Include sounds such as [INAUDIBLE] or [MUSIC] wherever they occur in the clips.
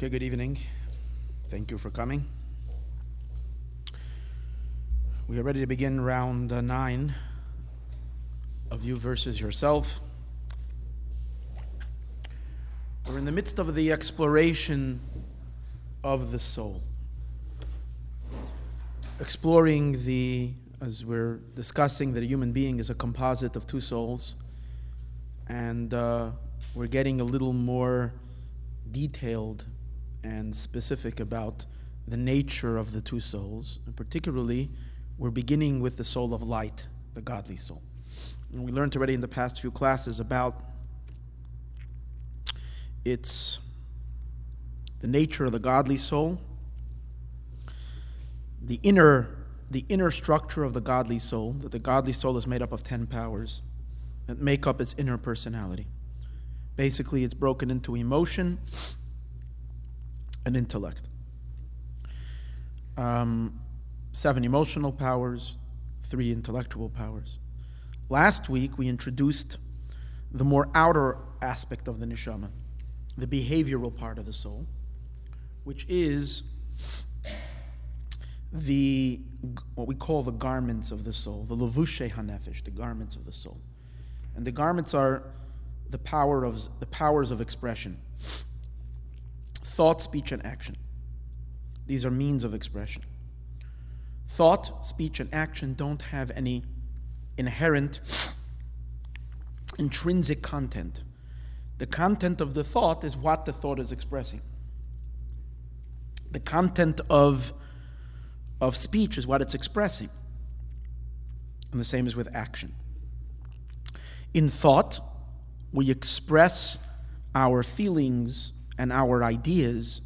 Okay, good evening. Thank you for coming. We are ready to begin round uh, nine of you versus yourself. We're in the midst of the exploration of the soul. Exploring the, as we're discussing, that a human being is a composite of two souls. And uh, we're getting a little more detailed and specific about the nature of the two souls. And particularly, we're beginning with the soul of light, the godly soul. And we learned already in the past few classes about its the nature of the godly soul, the inner the inner structure of the godly soul, that the godly soul is made up of 10 powers that make up its inner personality. Basically, it's broken into emotion, and intellect. Um, seven emotional powers, three intellectual powers. Last week, we introduced the more outer aspect of the neshama, the behavioral part of the soul, which is the what we call the garments of the soul, the levushe hanefesh, the garments of the soul, and the garments are the power of the powers of expression thought, speech, and action. These are means of expression. Thought, speech, and action don't have any inherent intrinsic content. The content of the thought is what the thought is expressing. The content of, of speech is what it's expressing. And the same is with action. In thought, we express our feelings and our ideas,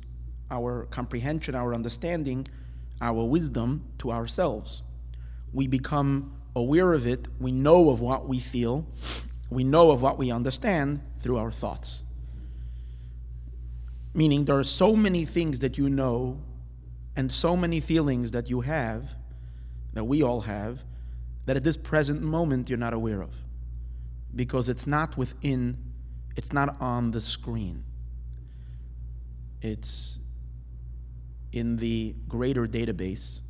our comprehension, our understanding, our wisdom to ourselves. We become aware of it, we know of what we feel, we know of what we understand through our thoughts. Meaning, there are so many things that you know and so many feelings that you have, that we all have, that at this present moment you're not aware of. Because it's not within, it's not on the screen it's in the greater database,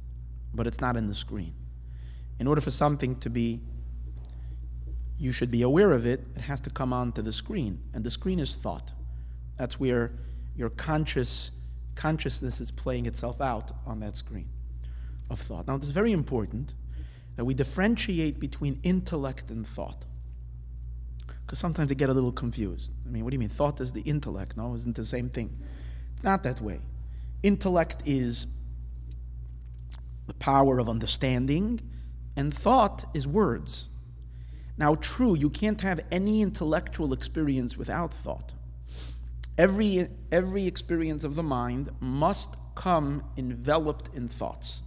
but it's not in the screen. In order for something to be, you should be aware of it, it has to come onto the screen. And the screen is thought. That's where your conscious consciousness is playing itself out on that screen of thought. Now, it's very important that we differentiate between intellect and thought. Because sometimes they get a little confused. I mean, what do you mean? Thought is the intellect. No, isn't the same thing. Not that way. Intellect is the power of understanding, and thought is words. Now, true, you can't have any intellectual experience without thought. Every, every experience of the mind must come enveloped in thoughts.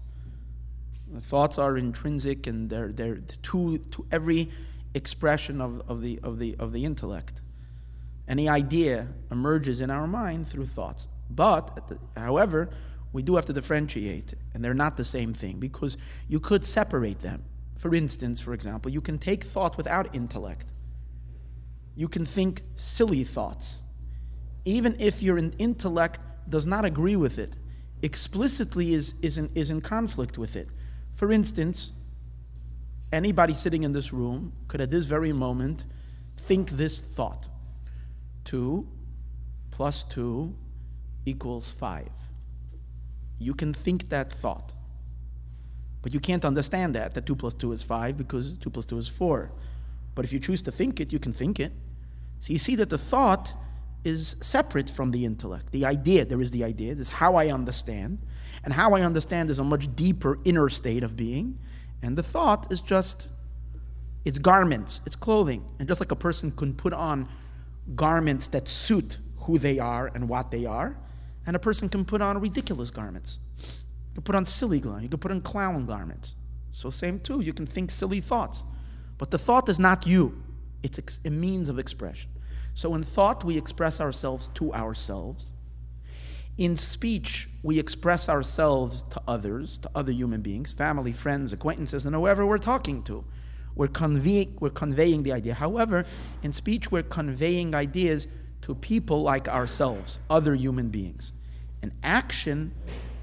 The thoughts are intrinsic and they're, they're to, to every expression of, of, the, of, the, of the intellect. Any idea emerges in our mind through thoughts. But, however, we do have to differentiate, and they're not the same thing because you could separate them. For instance, for example, you can take thought without intellect. You can think silly thoughts. Even if your intellect does not agree with it, explicitly is, is, in, is in conflict with it. For instance, anybody sitting in this room could at this very moment think this thought 2 plus 2 equals 5. You can think that thought. But you can't understand that, that 2 plus 2 is 5 because 2 plus 2 is 4. But if you choose to think it, you can think it. So you see that the thought is separate from the intellect. The idea, there is the idea, this is how I understand. And how I understand is a much deeper inner state of being. And the thought is just, it's garments, it's clothing. And just like a person can put on garments that suit who they are and what they are, and a person can put on ridiculous garments. You can put on silly garments. You can put on clown garments. So, same too, you can think silly thoughts. But the thought is not you, it's a means of expression. So, in thought, we express ourselves to ourselves. In speech, we express ourselves to others, to other human beings, family, friends, acquaintances, and whoever we're talking to. We're, convey- we're conveying the idea. However, in speech, we're conveying ideas to people like ourselves, other human beings. An action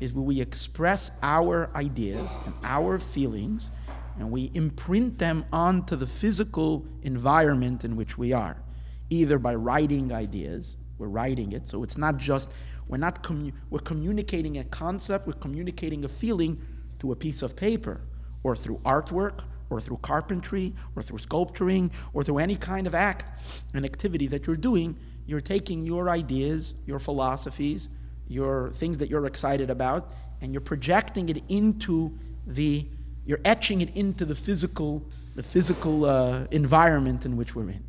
is where we express our ideas and our feelings and we imprint them onto the physical environment in which we are, either by writing ideas, we're writing it, so it's not just, we're not, commu- we're communicating a concept, we're communicating a feeling to a piece of paper, or through artwork, or through carpentry, or through sculpturing, or through any kind of act and activity that you're doing, you're taking your ideas, your philosophies, your things that you're excited about, and you're projecting it into the you're etching it into the physical, the physical uh, environment in which we're in.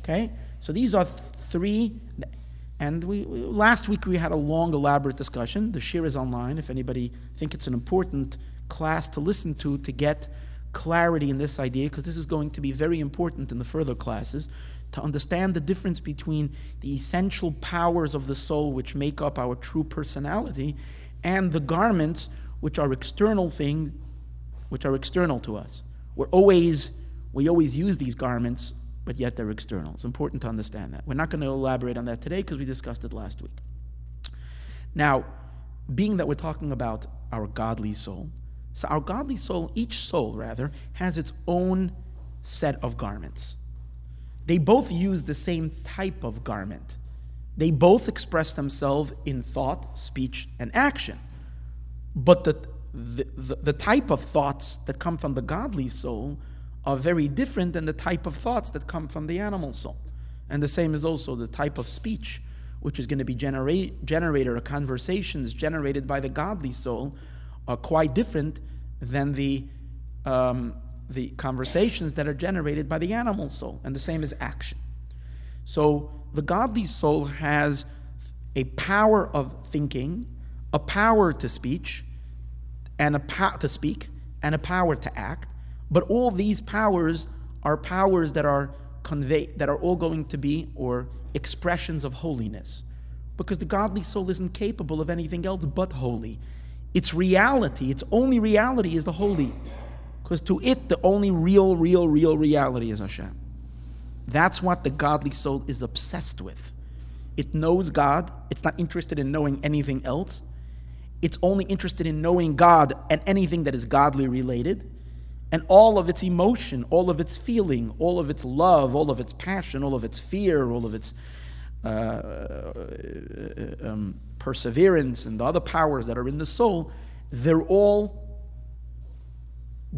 Okay? So these are three. And we, last week we had a long, elaborate discussion. The shiur is online if anybody think it's an important class to listen to to get clarity in this idea, because this is going to be very important in the further classes to understand the difference between the essential powers of the soul which make up our true personality and the garments which are external things which are external to us. We're always, we always use these garments, but yet they're external. It's important to understand that. We're not going to elaborate on that today because we discussed it last week. Now, being that we're talking about our godly soul, so our godly soul, each soul rather, has its own set of garments. They both use the same type of garment. They both express themselves in thought, speech, and action. But the, the, the, the, type of thoughts that come from the godly soul are very different than the type of thoughts that come from the animal soul. And the same is also the type of speech, which is going to be generate, generated, or conversations generated by the godly soul, are quite different than the, um, the conversations that are generated by the animal soul. And the same is action. So the godly soul has a power of thinking, a power to speech, and a power to speak and a power to act. But all these powers are powers that are convey that are all going to be or expressions of holiness. Because the godly soul isn't capable of anything else but holy. Its reality, its only reality is the holy. Because to it, the only real, real, real reality is Hashem. That's what the godly soul is obsessed with. It knows God, it's not interested in knowing anything else it's only interested in knowing God and anything that is godly related. And all of its emotion, all of its feeling, all of its love, all of its passion, all of its fear, all of its uh, um, perseverance, and the other powers that are in the soul, they're all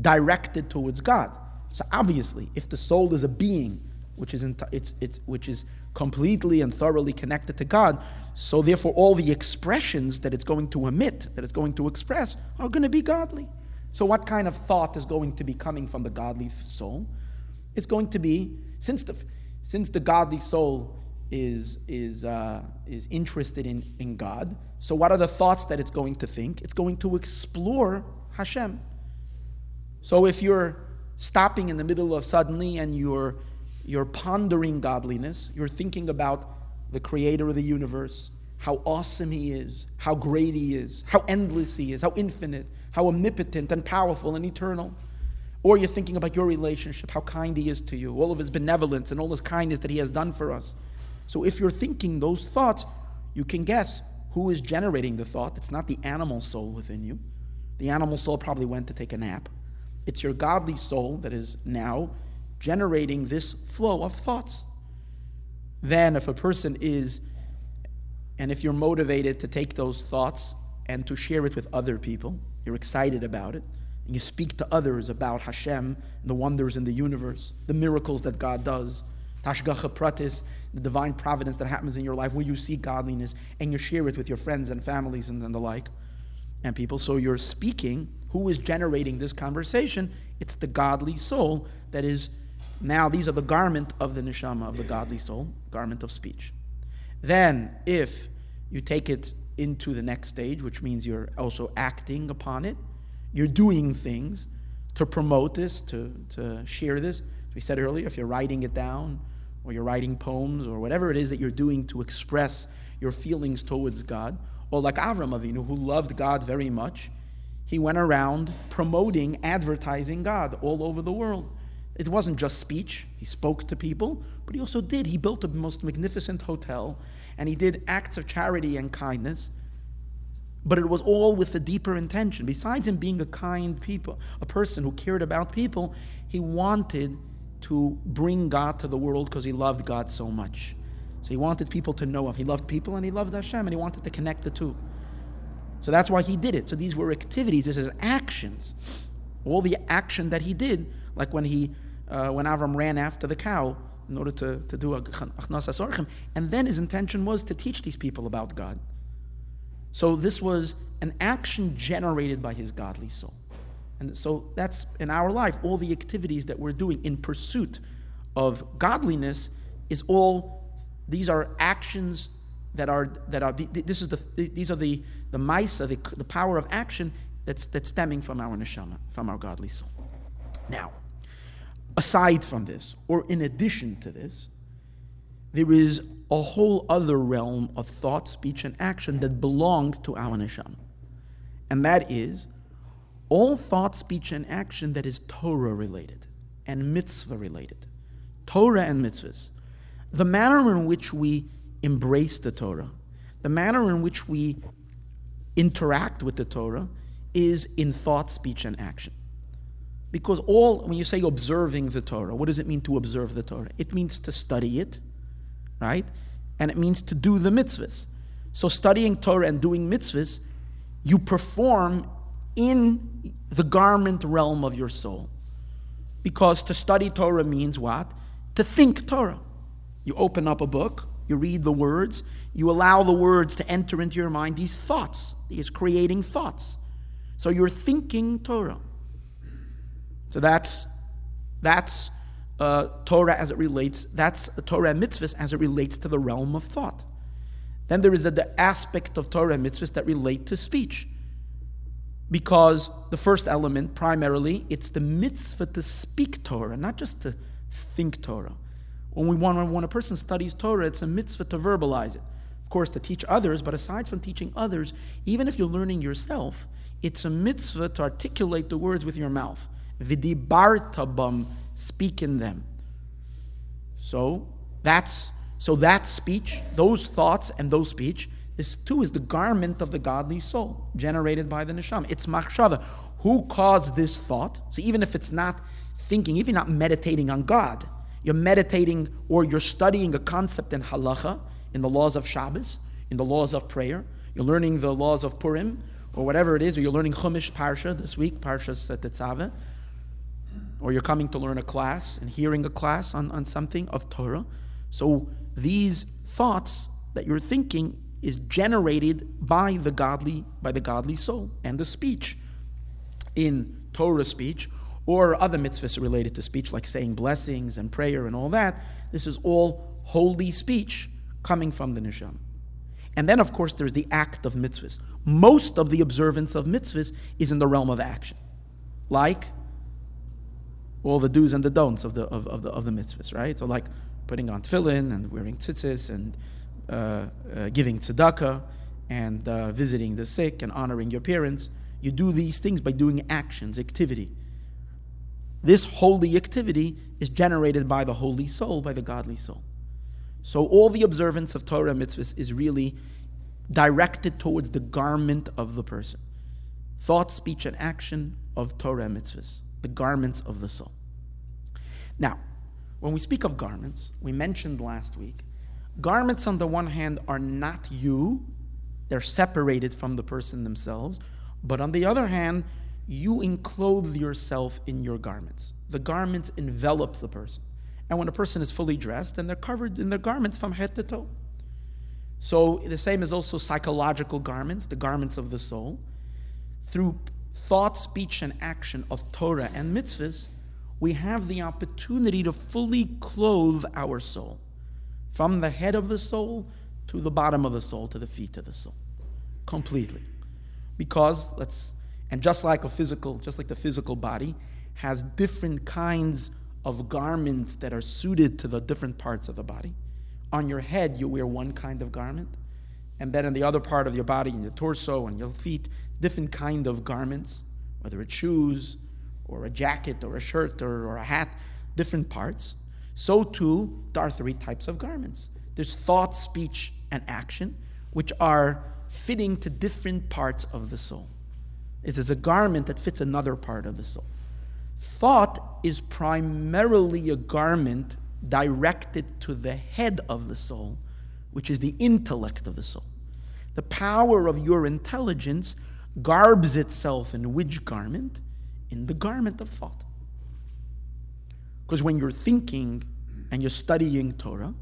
directed towards God. So obviously, if the soul is a being which is, it's, it's, which is completely and thoroughly connected to God. So, therefore, all the expressions that it's going to emit, that it's going to express, are going to be godly. So, what kind of thought is going to be coming from the godly soul? It's going to be, since the, since the godly soul is, is, uh, is interested in, in God, so what are the thoughts that it's going to think? It's going to explore Hashem. So, if you're stopping in the middle of suddenly and you're you're pondering godliness, you're thinking about the creator of the universe, how awesome he is, how great he is, how endless he is, how infinite, how omnipotent and powerful and eternal. Or you're thinking about your relationship, how kind he is to you, all of his benevolence and all his kindness that he has done for us. So if you're thinking those thoughts, you can guess who is generating the thought. It's not the animal soul within you. The animal soul probably went to take a nap. It's your godly soul that is now generating this flow of thoughts. Then, if a person is, and if you're motivated to take those thoughts and to share it with other people, you're excited about it, and you speak to others about Hashem, and the wonders in the universe, the miracles that God does, Hashgacha Pratis, the divine providence that happens in your life where you see godliness, and you share it with your friends and families and, and the like, and people. So you're speaking. Who is generating this conversation? It's the godly soul that is now, these are the garment of the neshama, of the godly soul, garment of speech. Then, if you take it into the next stage, which means you're also acting upon it, you're doing things to promote this, to, to share this. As we said earlier, if you're writing it down, or you're writing poems, or whatever it is that you're doing to express your feelings towards God, or like Avram Avinu, who loved God very much, he went around promoting, advertising God all over the world. It wasn't just speech. He spoke to people, but he also did. He built the most magnificent hotel, and he did acts of charity and kindness But it was all with a deeper intention. Besides him being a kind people, a person who cared about people, he wanted to bring God to the world because he loved God so much. So he wanted people to know him. He loved people and he loved Hashem and he wanted to connect the two. So that's why he did it. So these were activities, this is actions. All the action that he did, like when he uh, when Avram ran after the cow in order to, to do achnas and then his intention was to teach these people about God. So this was an action generated by his godly soul. And so that's in our life, all the activities that we're doing in pursuit of godliness is all, these are actions that are, that are this is the, these are the, the mice, the, the power of action that's, that's stemming from our neshama, from our godly soul. Now, aside from this, or in addition to this, there is a whole other realm of thought, speech, and action that belongs to our neshama. And that is all thought, speech, and action that is Torah related and mitzvah related. Torah and mitzvahs. The manner in which we embrace the Torah, the manner in which we interact with the Torah is in thought, speech, and action. Because all, when you say observing the Torah, what does it mean to observe the Torah? It means to study it, right? And it means to do the mitzvahs. So studying Torah and doing mitzvahs, you perform in the garment realm of your soul. Because to study Torah means what? To think Torah. You open up a book, you read the words, you allow the words to enter into your mind, these thoughts, these creating thoughts. So you're thinking Torah. So that's that's uh, Torah as it relates. That's Torah mitzvahs as it relates to the realm of thought. Then there is the, the aspect of Torah mitzvahs that relate to speech because the first element, primarily, it's the mitzvah to speak Torah, not just to think Torah. When, we want, when a person studies Torah, it's a mitzvah to verbalize it. Of course, to teach others, but aside from teaching others, even if you're learning yourself, it's a mitzvah to articulate the words with your mouth. Vidibartabam, speak in them. So that's so that speech, those thoughts and those speech this too is the garment of the godly soul generated by the neshama. It's machshava. Who caused this thought? So even if it's not thinking, if you're not meditating on God, you're meditating or you're studying a concept in halacha, in the laws of Shabbos, in the laws of prayer, you're learning the laws of Purim, or whatever it is, or you're learning Chumash Parsha this week, Parsha Tetzaveh, or you're coming to learn a class and hearing a class on, on something of Torah. So these thoughts that you're thinking is generated by the godly by the godly soul and the speech. In Torah speech or other mitzvahs related to speech like saying blessings and prayer and all that this is all holy speech coming from the neshama and then of course there's the act of mitzvahs most of the observance of mitzvahs is in the realm of action like all the do's and the don'ts of the of, of the of the mitzvahs right so like putting on tefillin and wearing tzitzis and uh, uh, giving tzedakah and uh, visiting the sick and honoring your parents. You do these things by doing actions, activity. This holy activity is generated by the holy soul, by the godly soul. So all the observance of Torah mitzvahs is really directed towards the garment of the person. Thought, speech, and action of Torah mitzvahs, the garments of the soul. Now, when we speak of garments, we mentioned last week Garments, on the one hand, are not you, they're separated from the person themselves. But on the other hand, you enclothe yourself in your garments. The garments envelop the person. And when a person is fully dressed, then they're covered in their garments from head to toe. So the same is also psychological garments, the garments of the soul. Through thought, speech, and action of Torah and mitzvahs, we have the opportunity to fully clothe our soul from the head of the soul to the bottom of the soul, to the feet of the soul. Completely. Because, let's, and just like a physical, just like the physical body has different kinds of garments that are suited to the different parts of the body. On your head, you wear one kind of garment, and then in the other part of your body, in your torso and your feet, different kind of garments, whether it's shoes or a jacket or a shirt or, or a hat, different parts. So too, there are three types of garments there's thought, speech, and action, which are fitting to different parts of the soul. It is a garment that fits another part of the soul. Thought is primarily a garment directed to the head of the soul, which is the intellect of the soul. The power of your intelligence garbs itself in which garment? In the garment of thought. Because when you're thinking and you're studying Torah,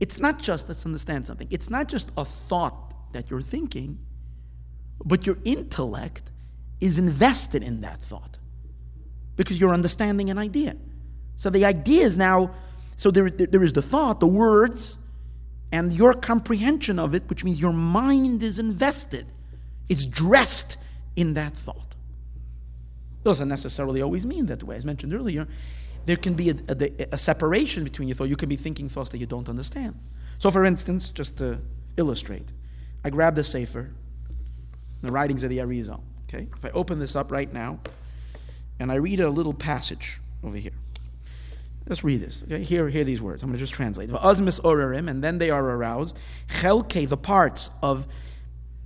it's not just, let's understand something, it's not just a thought that you're thinking, but your intellect is invested in that thought because you're understanding an idea. So the idea is now, so there, there is the thought, the words, and your comprehension of it, which means your mind is invested, it's dressed in that thought. Doesn't necessarily always mean that way. As mentioned earlier, there can be a, a, a separation between your thought. You can be thinking thoughts that you don't understand. So, for instance, just to illustrate, I grab the Sefer, the writings of the Arizal. Okay, if I open this up right now, and I read a little passage over here. Let's read this. Okay, here, hear these words. I'm going to just translate. V'azmis orarim, and then they are aroused. Chelke, the parts of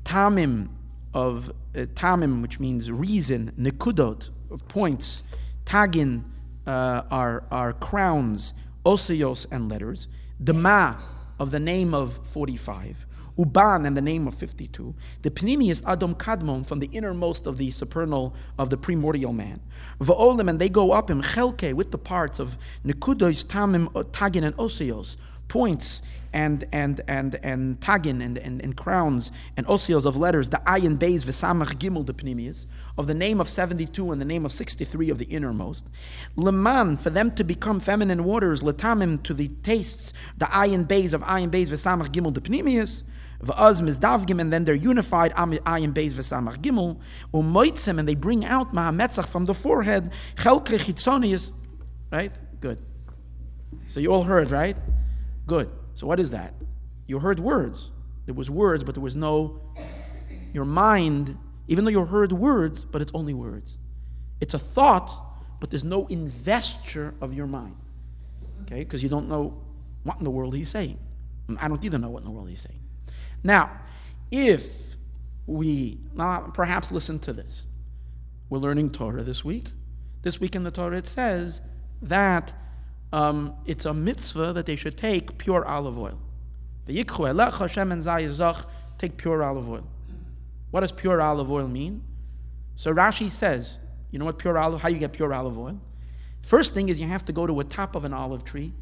tamim, of uh, tamim, which means reason, nekudot, points, tagin, uh, are, are crowns, osios, and letters. Dema, of the name of 45. Uban and the name of 52. The Pnimius Adam Kadmon from the innermost of the supernal of the primordial man. Va'olim and they go up in Chelke with the parts of Nikudos, Tamim, uh, Tagin, and Osios, points and and and and tagin and, and, and crowns and osios of letters, the ayin beis v'samach gimel the pnimius, of the name of 72 and the name of 63 of the innermost. Leman, for them to become feminine waters, letamim to the tastes, the ayin bays of ayin beis v'samach gimel the pnimius. V'az mizdavgim, and then they're unified, ayin beis v'samach gimel, umoitzem, and they bring out mahametzach from the forehead, chelkre chitzonius, right? Good. So you all heard, right? Good. So what is that? You heard words. There was words, but there was no, your mind, even though you heard words, but it's only words. It's a thought, but there's no investure of your mind. Okay? Because you don't know what in the world he's saying. I don't either know what in the world he's saying. Now, if we now perhaps listen to this, we're learning Torah this week. This week in the Torah it says that um, it's a mitzvah that they should take pure olive oil. The take pure olive oil. What does pure olive oil mean? So Rashi says, you know what pure olive, how you get pure olive oil? First thing is you have to go to a top of an olive tree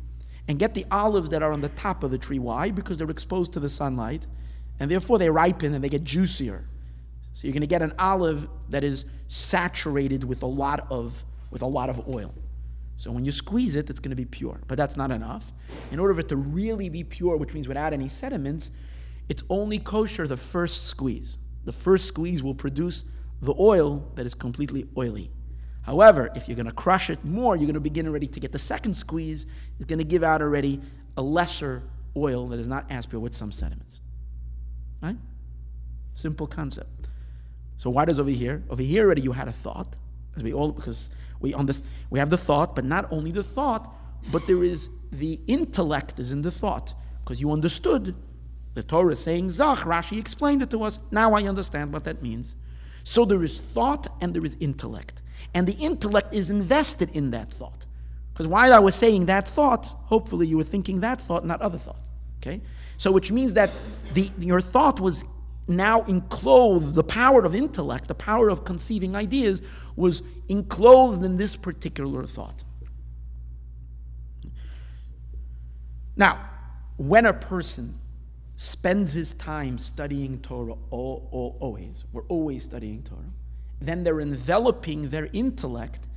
and get the olives that are on the top of the tree. Why? Because they're exposed to the sunlight and therefore they ripen and they get juicier. So you're going to get an olive that is saturated with a lot of with a lot of oil. So when you squeeze it, it's going to be pure. But that's not enough. In order for it to really be pure, which means without any sediments, it's only kosher the first squeeze. The first squeeze will produce the oil that is completely oily. However, if you're going to crush it more, you're going to begin already to get the second squeeze. It's going to give out already a lesser oil that is not as pure with some sediments. Right? Simple concept. So why does over here? Over here already you had a thought, as we all because we, on this, we have the thought, but not only the thought, but there is the intellect is in the thought. Because you understood the Torah is saying Zach, Rashi explained it to us. Now I understand what that means. So there is thought and there is intellect. And the intellect is invested in that thought. Because while I was saying that thought, hopefully you were thinking that thought, not other thought. Okay? So which means that the, your thought was now enclosed, the power of intellect, the power of conceiving ideas, was enclosed in this particular thought. Now, when a person spends his time studying Torah, all, all, always, we're always studying Torah, then they're enveloping their intellect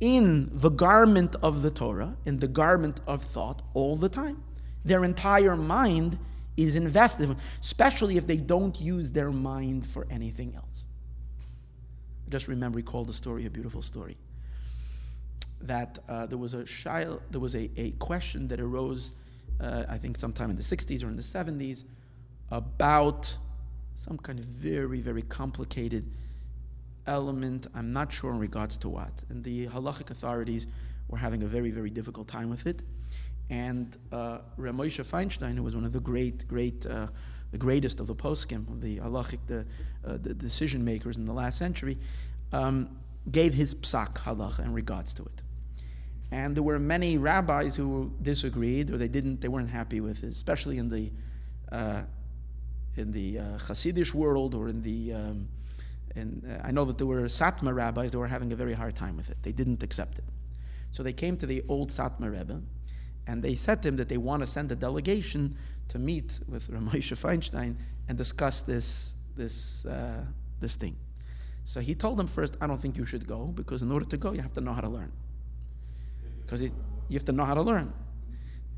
in the garment of the Torah, in the garment of thought, all the time. Their entire mind is invested, especially if they don't use their mind for anything else. Just remember, recall the story, a beautiful story. That uh, there was a child, there was a, a question that arose, uh, I think, sometime in the 60s or in the 70s, about some kind of very, very complicated element. I'm not sure in regards to what. And the halachic authorities were having a very, very difficult time with it. And uh, Ramosha Feinstein, who was one of the great, great uh, the greatest of the poskim, of the halachic, the, uh, the decision makers in the last century, um, gave his psak halacha in regards to it. And there were many rabbis who disagreed or they didn't, they weren't happy with it, especially in the uh, in the uh, world or in the um, and uh, I know that there were Satmar rabbis that were having a very hard time with it. They didn't accept it. So they came to the old Satmar Rebbe and they said to him that they want to send a delegation to meet with Ramosha [LAUGHS] Feinstein and discuss this, this, uh, this thing. So he told them first, I don't think you should go because in order to go, you have to know how to learn. Because you have to know how to learn.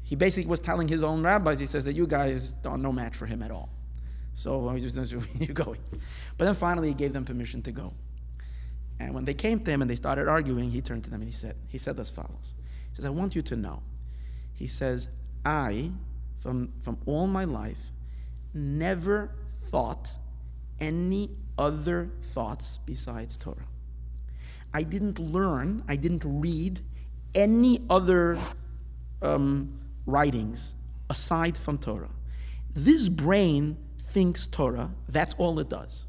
He basically was telling his own rabbis, he says that you guys are no match for him at all. So [LAUGHS] you're going. But then finally he gave them permission to go. And when they came to him and they started arguing, he turned to them and he said, he said as follows. He says, I want you to know. He says, I, from, from all my life, never thought any other thoughts besides Torah. I didn't learn, I didn't read any other um, writings aside from Torah. This brain thinks Torah, that's all it does.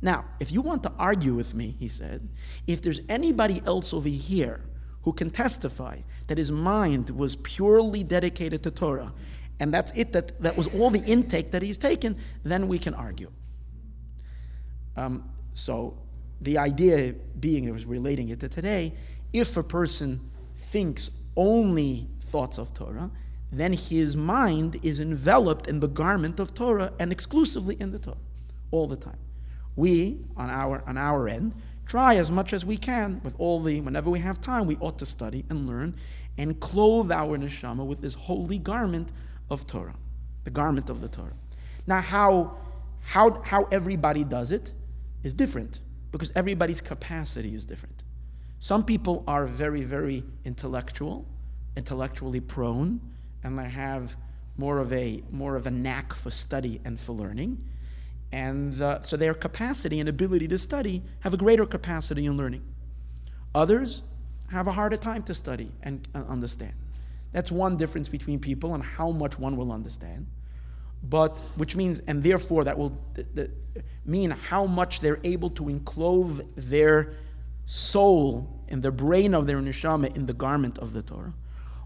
Now, if you want to argue with me, he said, if there's anybody else over here who can testify that his mind was purely dedicated to Torah, and that's it, that, that was all the intake that he's taken, then we can argue. Um, so, the idea being, it was relating it to today, if a person thinks only thoughts of Torah, then his mind is enveloped in the garment of Torah and exclusively in the Torah all the time. We, on our, on our end, try as much as we can with all the, whenever we have time, we ought to study and learn and clothe our neshama with this holy garment of Torah, the garment of the Torah. Now, how, how, how everybody does it is different because everybody's capacity is different. Some people are very, very intellectual, intellectually prone, and they have more of a more of a knack for study and for learning, and uh, so their capacity and ability to study have a greater capacity in learning. Others have a harder time to study and uh, understand. That's one difference between people and how much one will understand. But which means, and therefore, that will th- th- mean how much they're able to enclose their soul and the brain of their neshama in the garment of the Torah.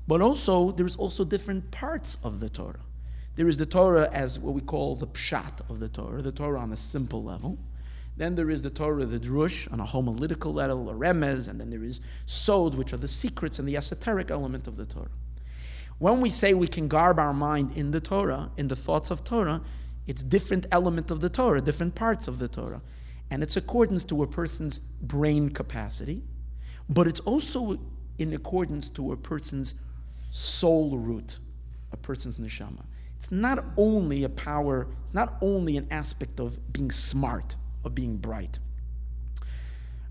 But also, there's also different parts of the Torah. There is the Torah as what we call the pshat of the Torah, the Torah on a simple level. Then there is the Torah, the drush, on a homiletical level, a remez, and then there is sod, which are the secrets and the esoteric element of the Torah. When we say we can garb our mind in the Torah, in the thoughts of Torah, it's different element of the Torah, different parts of the Torah. And it's accordance to a person's brain capacity, but it's also in accordance to a person's soul root, a person's neshama. It's not only a power, it's not only an aspect of being smart, of being bright.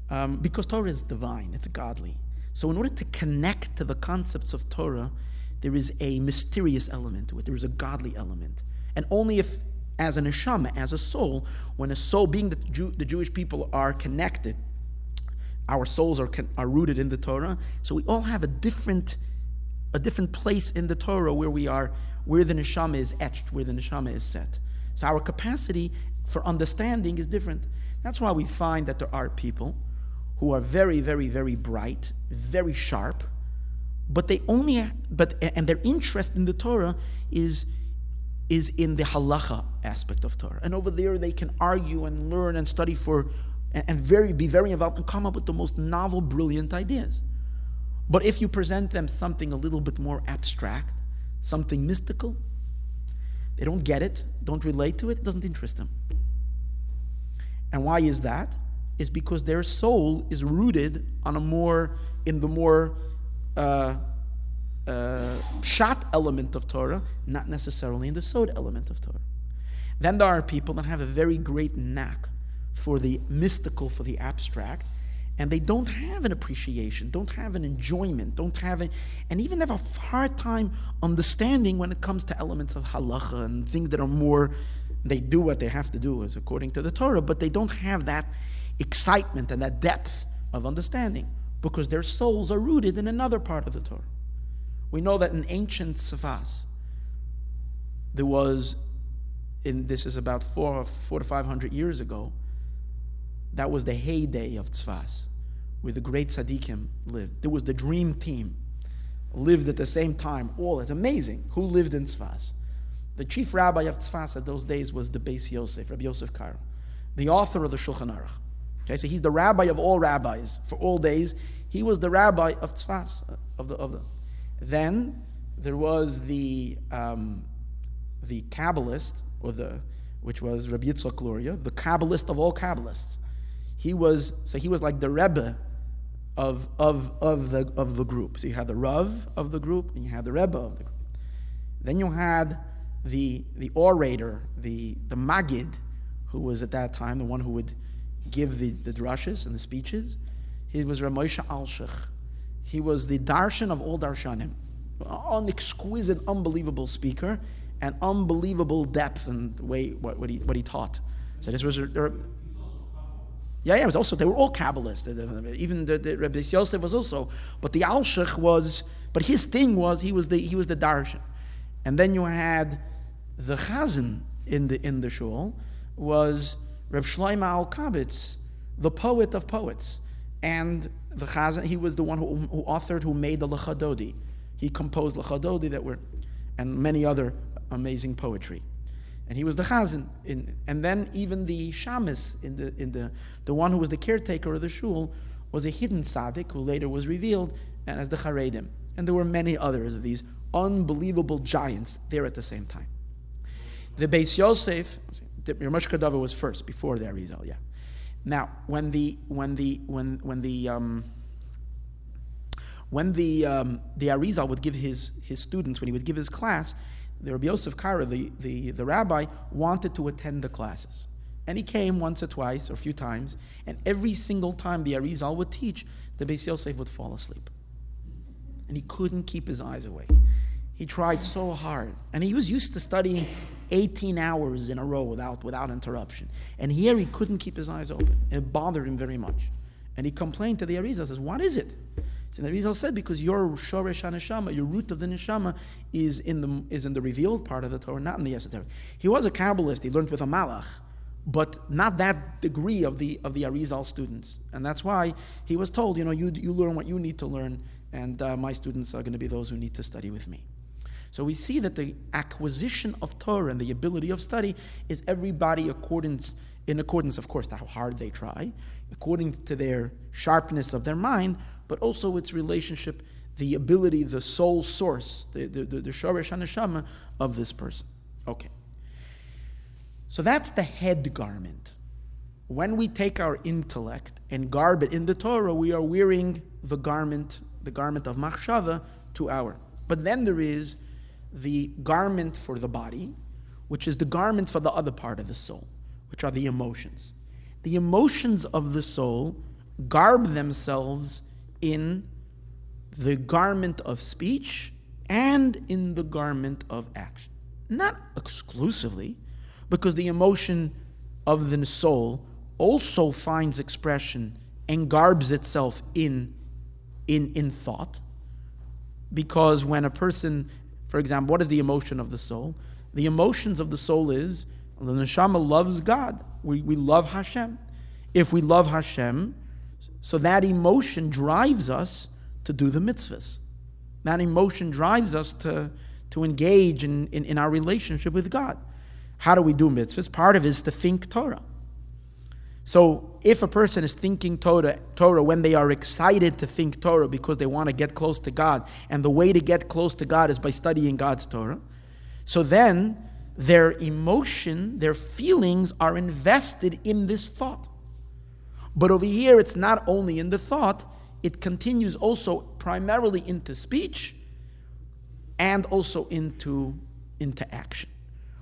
Um, because Torah is divine, it's godly. So, in order to connect to the concepts of Torah, there is a mysterious element to it, there is a godly element. And only if, as an neshama, as a soul, when a soul, being that Jew, the Jewish people are connected, our souls are, are rooted in the Torah, so we all have a different a different place in the Torah where we are, where the neshama is etched, where the neshama is set. So our capacity for understanding is different. That's why we find that there are people who are very, very, very bright, very sharp, but they only, but and their interest in the Torah is is in the halacha aspect of Torah. And over there, they can argue and learn and study for, and very be very involved and come up with the most novel, brilliant ideas. But if you present them something a little bit more abstract, something mystical, they don't get it, don't relate to it, it doesn't interest them. And why is that? Is because their soul is rooted on a more, in the more uh, uh, pshat element of Torah, not necessarily in the sod element of Torah. Then there are people that have a very great knack for the mystical, for the abstract, and they don't have an appreciation, don't have an enjoyment, don't have it, and even have a hard time understanding when it comes to elements of halacha and things that are more, they do what they have to do as according to the Torah, but they don't have that excitement and that depth of understanding because their souls are rooted in another part of the Torah. We know that in ancient Tzfas, there was in this is about four, four to five hundred years ago, that was the heyday of Tzfas, where the great tzaddikim lived. There was the dream team, lived at the same time. All it's amazing who lived in Tzfas. The chief rabbi of Tzfas at those days was the Beis Yosef, Rabbi Yosef Karo, the author of the Shulchan Aruch. Okay, so he's the rabbi of all rabbis for all days. He was the rabbi of Tzfas of the of the. Then there was the um, the Kabbalist or the which was Rabbi Yitzchak Luria, the Kabbalist of all Kabbalists. He was so he was like the Rebbe of of of the of the group. So you had the Rav of the group and you had the Rebbe of the group. Then you had the the orator, the the Magid, who was at that time the one who would give the, the drushes and the speeches. He was Ramosha Alshich. He was the darshan of all darshanim. An exquisite, unbelievable speaker and unbelievable depth in the way what, what, he, what he taught. So this was yeah, yeah, it was also, they were all Kabbalists. Even the, the Rabbi Yosef was also, but the Alshich was, but his thing was, he was the, he was the Darshan. And then you had the Chazan in the, in the shul, was Reb Shlomo Alkabetz, the poet of poets. And the Chazan, he was the one who, who authored, who made the Lechadodi. He composed Lechadodi that were, and many other amazing poetry and he was the chazan. In, and then even the shamus, in the, in the, the one who was the caretaker of the shul, was a hidden tzaddik who later was revealed and as the charedim. And there were many others of these unbelievable giants there at the same time. The Beis Yosef, Ramosh Kadava was first before the Arizal, yeah. Now, when the when the when when the um, when the um, the Arizal would give his his students when he would give his class, the Rabbi Yosef Karo, the, the, the rabbi, wanted to attend the classes. And he came once or twice or a few times, and every single time the Arizal would teach, the Beis Yosef would fall asleep. And he couldn't keep his eyes awake. He tried so hard. And he was used to studying 18 hours in a row without, without interruption. And here he couldn't keep his eyes open. It bothered him very much. And he complained to the Arizal, says, What is it? So the Rizal said because your shoresh neshama, your root of the neshama, is in the is in the revealed part of the Torah, not in the esoteric. He was a Kabbalist. He learned with a Malach, but not that degree of the of the Arizal students, and that's why he was told, you know, you you learn what you need to learn, and uh, my students are going to be those who need to study with me. So we see that the acquisition of Torah and the ability of study is everybody accordance in accordance, of course, to how hard they try, according to their sharpness of their mind, but also its relationship, the ability, the soul source, the, the, the, the HaNeshama of this person. Okay. So that's the head garment. When we take our intellect and garb it in the Torah, we are wearing the garment, the garment of Machshava to our. But then there is the garment for the body, which is the garment for the other part of the soul, which are the emotions. The emotions of the soul garb themselves in the garment of speech and in the garment of action. Not exclusively, because the emotion of the soul also finds expression and garbs itself in, in, in thought. Because when a person, for example, what is the emotion of the soul? The emotions of the soul is the neshama loves God. We, we love Hashem. If we love Hashem, so that emotion drives us to do the mitzvahs. That emotion drives us to, to engage in, in, in, our relationship with God. How do we do mitzvahs? Part of it is to think Torah. So if a person is thinking Torah, Torah when they are excited to think Torah because they want to get close to God, and the way to get close to God is by studying God's Torah, so then their emotion, their feelings are invested in this thought. But over here, it's not only in the thought, it continues also primarily into speech and also into, into action,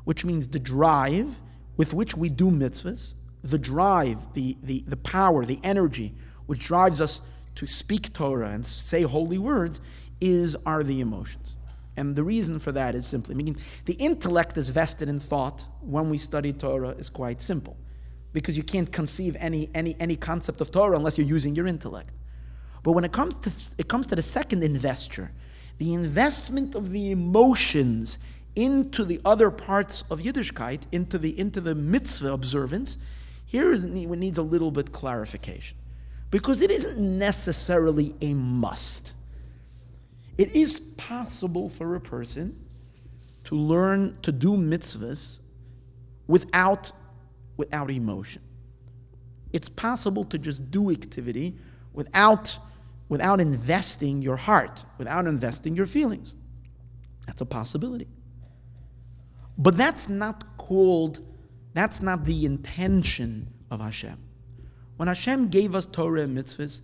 which means the drive with which we do mitzvahs, the drive, the, the, the power, the energy which drives us to speak Torah and say holy words is are the emotions. And the reason for that is simply, meaning the intellect is vested in thought. When we study Torah is quite simple because you can't conceive any, any, any concept of Torah unless you're using your intellect. But when it comes to, it comes to the second investure, the investment of the emotions into the other parts of Yiddishkeit, into the, into the mitzvah observance, here is, needs a little bit clarification. Because it isn't necessarily a must. It is possible for a person to learn to do mitzvahs without, without emotion. It's possible to just do activity without, without investing your heart, without investing your feelings. That's a possibility. But that's not called, that's not the intention of Hashem. When Hashem gave us Torah and mitzvahs,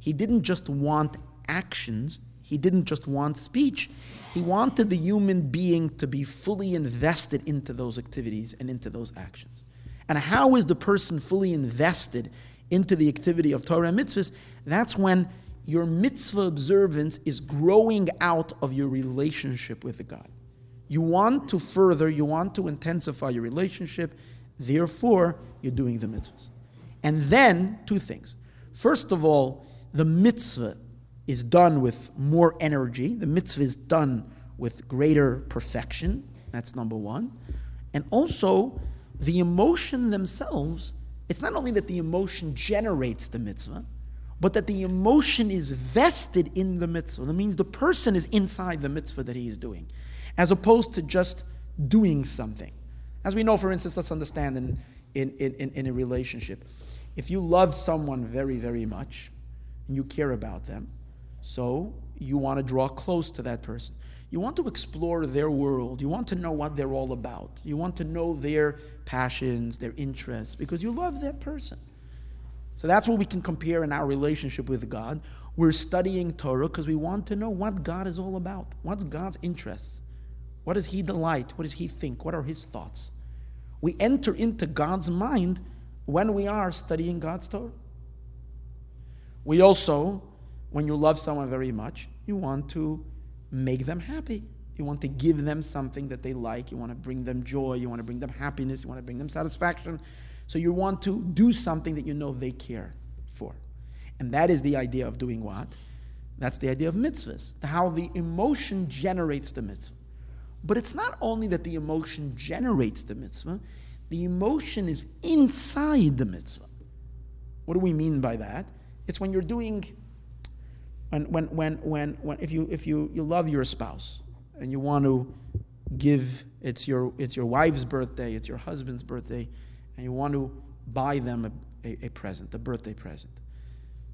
He didn't just want actions, He didn't just want speech. He wanted the human being to be fully invested into those activities and into those actions. And how is the person fully invested into the activity of Torah and mitzvahs? That's when your mitzvah observance is growing out of your relationship with the God. You want to further, you want to intensify your relationship, therefore, you're doing the mitzvahs. And then, two things. First of all, the mitzvah is done with more energy, the mitzvah is done with greater perfection. That's number one. And also, the emotion themselves, it's not only that the emotion generates the mitzvah, but that the emotion is vested in the mitzvah. That means the person is inside the mitzvah that he is doing as opposed to just doing something. As we know, for instance, let's understand in, in, in, in a relationship. If you love someone very, very much and you care about them, so you want to draw close to that person. You want to explore their world. You want to know what they're all about. You want to know their passions, their interests, because you love that person. So that's what we can compare in our relationship with God. We're studying Torah because we want to know what God is all about. What's God's interests? What does he delight? What does he think? What are his thoughts? We enter into God's mind when we are studying God's Torah. We also, when you love someone very much, you want to make them happy. You want to give them something that they like. You want to bring them joy. You want to bring them happiness. You want to bring them satisfaction. So you want to do something that you know they care for. And that is the idea of doing what? That's the idea of mitzvahs, how the emotion generates the mitzvah. But it's not only that the emotion generates the mitzvah, the emotion is inside the mitzvah. What do we mean by that? It's when you're doing, when, when, when, when, when if, you, if you, you love your spouse and you want to give, it's your, it's your wife's birthday, it's your husband's birthday, and you want to buy them a, a, a present, a birthday present.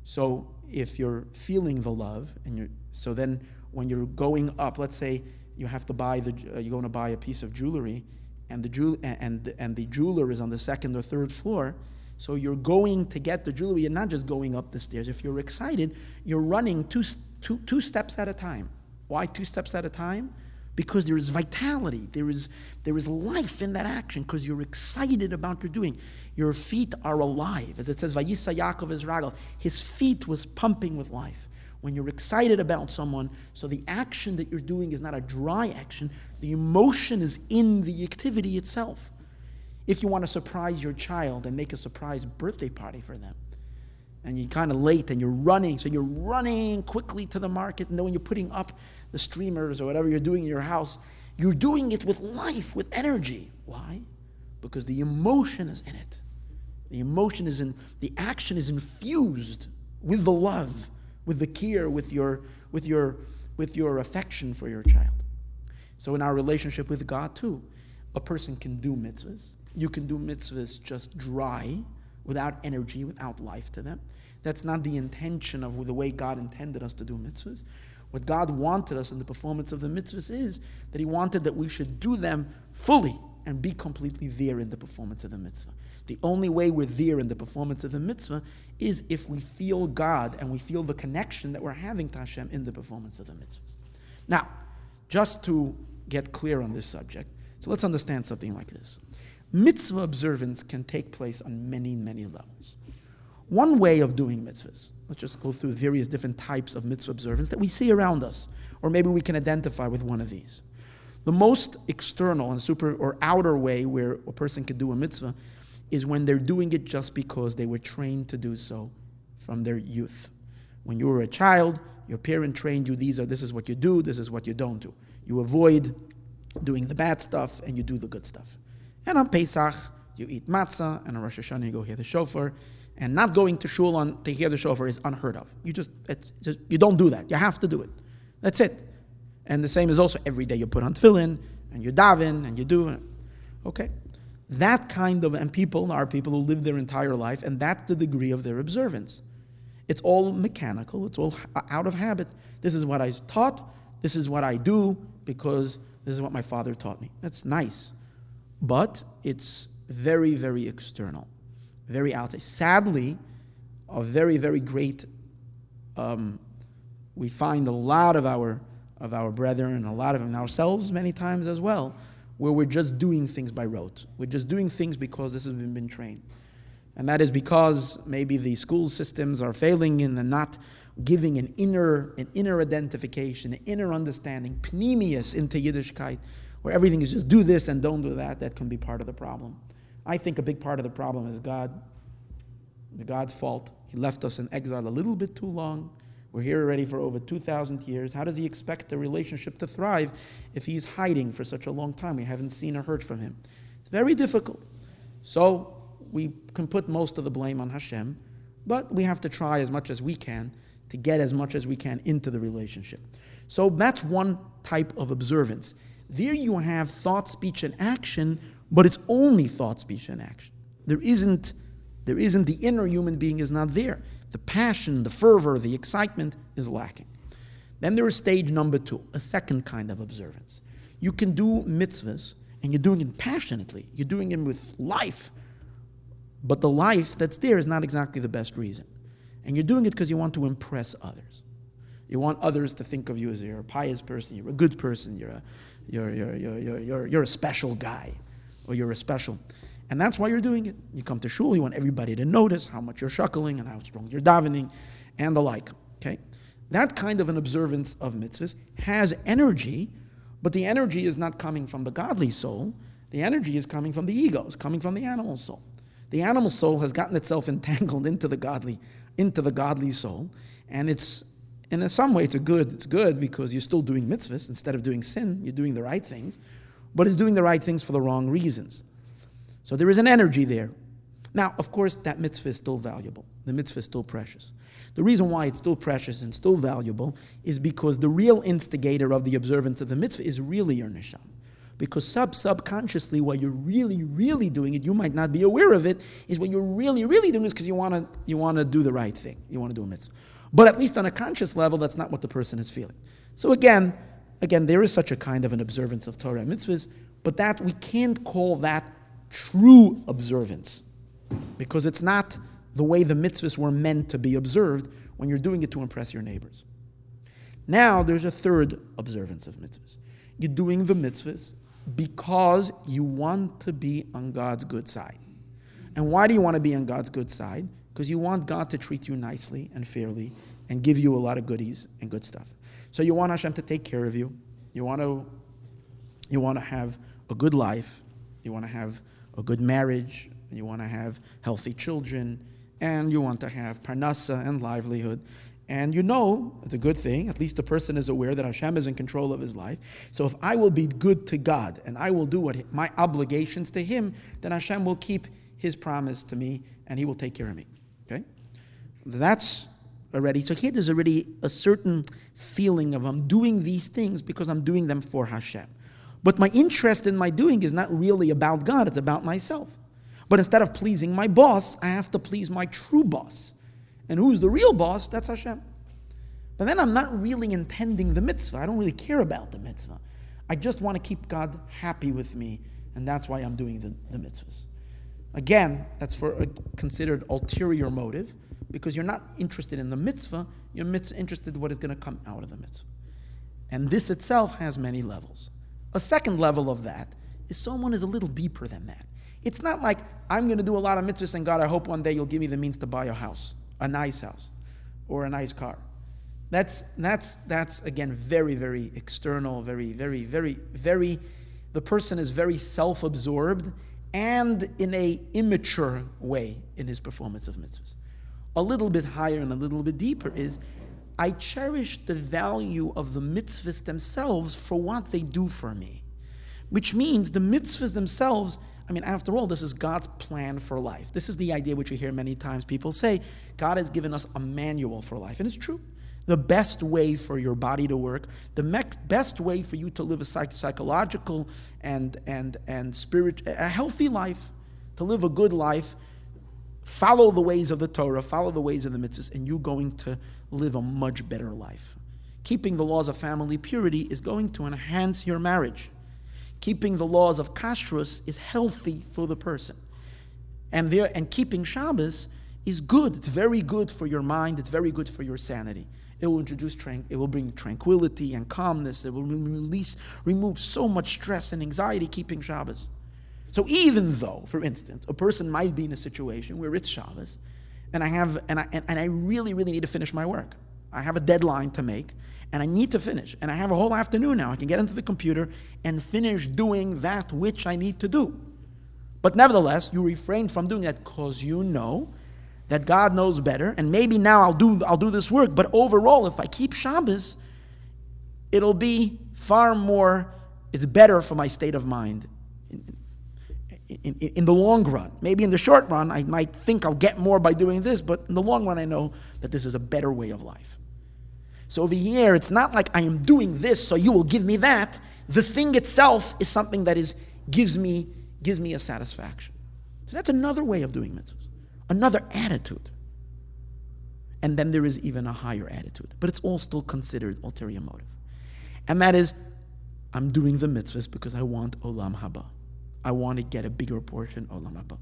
So if you're feeling the love, and you're, so then when you're going up, let's say you have to buy the uh, you're going to buy a piece of jewelry and the jewel and the, and the jeweler is on the second or third floor so you're going to get the jewelry you're not just going up the stairs. If you're excited you're running two, two, two steps at a time. Why two steps at a time? Because there is vitality. There is there is life in that action because you're excited about you're doing. Your feet are alive. As it says vayisa yaakov israel his feet was pumping with life. When you're excited about someone, so the action that you're doing is not a dry action, the emotion is in the activity itself. If you want to surprise your child and make a surprise birthday party for them, and you're kind of late and you're running, so you're running quickly to the market, and then when you're putting up the streamers or whatever you're doing in your house, you're doing it with life, with energy. Why? Because the emotion is in it. The emotion is in, the action is infused with the love with the care, with your, with your, with your affection for your child. So in our relationship with God too, a person can do mitzvahs. You can do mitzvahs just dry, without energy, without life to them. That's not the intention of the way God intended us to do mitzvahs. What God wanted us in the performance of the mitzvahs is that He wanted that we should do them fully and be completely there in the performance of the mitzvah. The only way we're there in the performance of the mitzvah is if we feel God and we feel the connection that we're having to Hashem in the performance of the mitzvahs. Now, just to get clear on this subject, so let's understand something like this. Mitzvah observance can take place on many, many levels. One way of doing mitzvahs, let's just go through various different types of mitzvah observance that we see around us, or maybe we can identify with one of these. The most external and super or outer way where a person can do a mitzvah is when they're doing it just because they were trained to do so from their youth. When you were a child, your parent trained you, these are, this is what you do, this is what you don't do. You avoid doing the bad stuff and you do the good stuff. And on Pesach, you eat matzah, and on Rosh Hashanah, you go hear the shofar. And not going to shul on, to hear the shofar is unheard of. You just, just, you don't do that. You have to do it. That's it. And the same is also every day you put on tefillin and you daven and you do it. Okay? That kind of, and people are people who live their entire life, and that's the degree of their observance. It's all mechanical, it's all uh, out of habit. This is what I taught, this is what I do because this is what my father taught me. That's nice. But it's very, very external, very outside. Sadly, a very, very great, um, we find a lot of our, of our brethren and a lot of them ourselves many times as well, where we're just doing things by rote. We're just doing things because this has been, been trained. And that is because maybe the school systems are failing in the not giving an inner, an inner identification, an inner understanding, pnimius into Yiddishkeit, where everything is just do this and don't do that, that can be part of the problem. I think a big part of the problem is God, the God's fault. He left us in exile a little bit too long. We're here already for over 2,000 years. How does he expect the relationship to thrive if he's hiding for such a long time? We haven't seen or heard from him. It's very difficult. So we can put most of the blame on Hashem, but we have to try as much as we can to get as much as we can into the relationship. So that's one type of observance. There you have thought, speech, and action, but it's only thought, speech, and action. There isn't, there isn't the inner human being is not there. The passion, the fervor, the excitement is lacking. Then there is stage number two, a second kind of observance. You can do mitzvahs, and you're doing it passionately. You're doing it with life. But the life that's there is not exactly the best reason. And you're doing it because you want to impress others. You want others to think of you as you're a pious person, you're a good person, you're a, you're, you're, you're, you're, you're, a special guy, or you're a special. And that's why you're doing it. You come to shul, you want everybody to notice how much you're shuckling and how strong you're davening and the like. Okay? That kind of an observance of mitzvahs has energy, but the energy is not coming from the godly soul. The energy is coming from the ego, it's coming from the animal soul. The animal soul has gotten itself [LAUGHS] entangled into the godly into the godly soul. And it's, and in some way, it's a good. It's good because you're still doing mitzvahs instead of doing sin. You're doing the right things, but it's doing the right things for the wrong reasons. So there is an energy there. Now, of course, that mitzvah is still valuable. The mitzvah is still precious. The reason why it's still precious and still valuable is because the real instigator of the observance of the mitzvah is really your neshama because sub subconsciously what you're really really doing it you might not be aware of it is what you're really really doing is because you want to you want to do the right thing you want to do a mitzvah but at least on a conscious level that's not what the person is feeling so again again there is such a kind of an observance of torah and mitzvahs but that we can't call that true observance because it's not the way the mitzvahs were meant to be observed when you're doing it to impress your neighbors now there's a third observance of mitzvahs you're doing the mitzvahs because you want to be on God's good side. And why do you want to be on God's good side? Because you want God to treat you nicely and fairly and give you a lot of goodies and good stuff. So you want Hashem to take care of you. You want to, you want to have a good life. You want to have a good marriage. You want to have healthy children. And you want to have parnasa and livelihood. And you know, it's a good thing, at least the person is aware that Hashem is in control of his life. So if I will be good to God and I will do what my obligations to him, then Hashem will keep his promise to me and he will take care of me. That's already. So here there's already a certain feeling of I'm doing these things because I'm doing them for Hashem. But my interest in my doing is not really about God, it's about myself. But instead of pleasing my boss, I have to please my true boss. And who's the real boss? That's Hashem. But then I'm not really intending the mitzvah. I don't really care about the mitzvah. I just want to keep God happy with me, and that's why I'm doing the, the mitzvahs. Again, that's for a considered ulterior motive, because you're not interested in the mitzvah, you're interested in what is going to come out of the mitzvah. And this itself has many levels. A second level of that is someone is a little deeper than that. It's not like I'm going to do a lot of mitzvahs and God, I hope one day you'll give me the means to buy a house a nice house or a nice car. That's, that's, that's again very, very external, very, very, very, very, the person is very self absorbed and in a immature way in his performance of mitzvahs. A little bit higher and a little bit deeper is I cherish the value of the mitzvahs themselves for what they do for me. which means the mitzvahs themselves. I mean, after all, this is God's plan for life. This is the idea which you hear many times people say God has given us a manual for life. And it's true. The best way for your body to work, the best way for you to live a psych- psychological and, and, and spirit, a healthy life, to live a good life, follow the ways of the Torah, follow the ways of the mitzvahs, and you're going to live a much better life. Keeping the laws of family purity is going to enhance your marriage. Keeping the laws of kashrus is healthy for the person. And, there, and keeping Shabbos is good. It's very good for your mind. It's very good for your sanity. It will introduce it will bring tranquility and calmness. It will release, remove so much stress and anxiety keeping Shabbos. So even though, for instance, a person might be in a situation where it's Shabbos, and I have and I and, and I really, really need to finish my work. I have a deadline to make, and I need to finish. And I have a whole afternoon now. I can get into the computer and finish doing that which I need to do. But nevertheless, you refrain from doing that because you know that God knows better, and maybe now I'll do I'll do this work. But overall, if I keep Shabbos, it'll be far more. It's better for my state of mind. In, in, the long run, maybe in the short run, I might think I'll get more by doing this, but in the long run, I know that this is a better way of life. So over here, it's not like I am doing this, so you will give me that. The thing itself is something that is gives me gives me a satisfaction. So that's another way of doing mitzvahs another attitude. And then there is even a higher attitude, but it's all still considered ulterior motive. And that is, I'm doing the mitzvahs because I want olam haba. I want to get a bigger portion olam haba.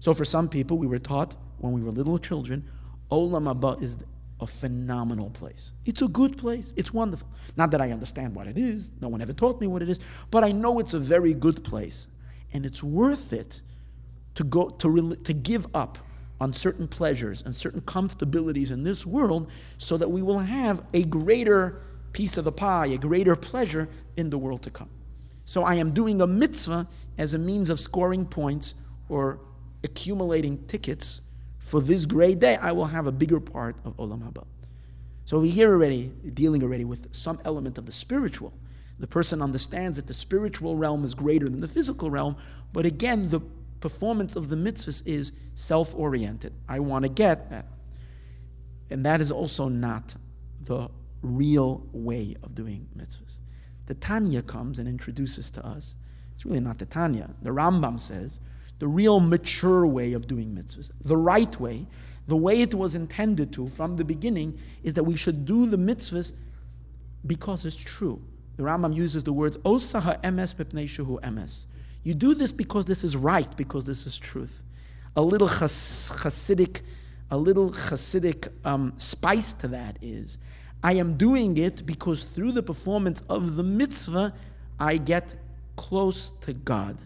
So for some people, we were taught when we were little children, olam haba is a phenomenal place. It's a good place. It's wonderful. Not that I understand what it is. No one ever taught me what it is, but I know it's a very good place, and it's worth it to go to, to give up on certain pleasures and certain comfortabilities in this world so that we will have a greater piece of the pie, a greater pleasure in the world to come. So I am doing a mitzvah as a means of scoring points or accumulating tickets for this great day. I will have a bigger part of Olam Haba. So we here already dealing already with some element of the spiritual. The person understands that the spiritual realm is greater than the physical realm, but again, the performance of the mitzvahs is self oriented. I want to get that. And that is also not the real way of doing mitzvahs. The Tanya comes and introduces to us, it's really not the Tanya. The Rambam says the real mature way of doing mitzvahs, the right way, the way it was intended to from the beginning, is that we should do the mitzvahs because it's true. The Rambam uses the words Osaha emes mipnei shuhu emes. You do this because this is right, because this is truth. A little chas- Hasidic, a little Hasidic um, spice to that is, I am doing it because through the performance of the mitzvah, I get close to God.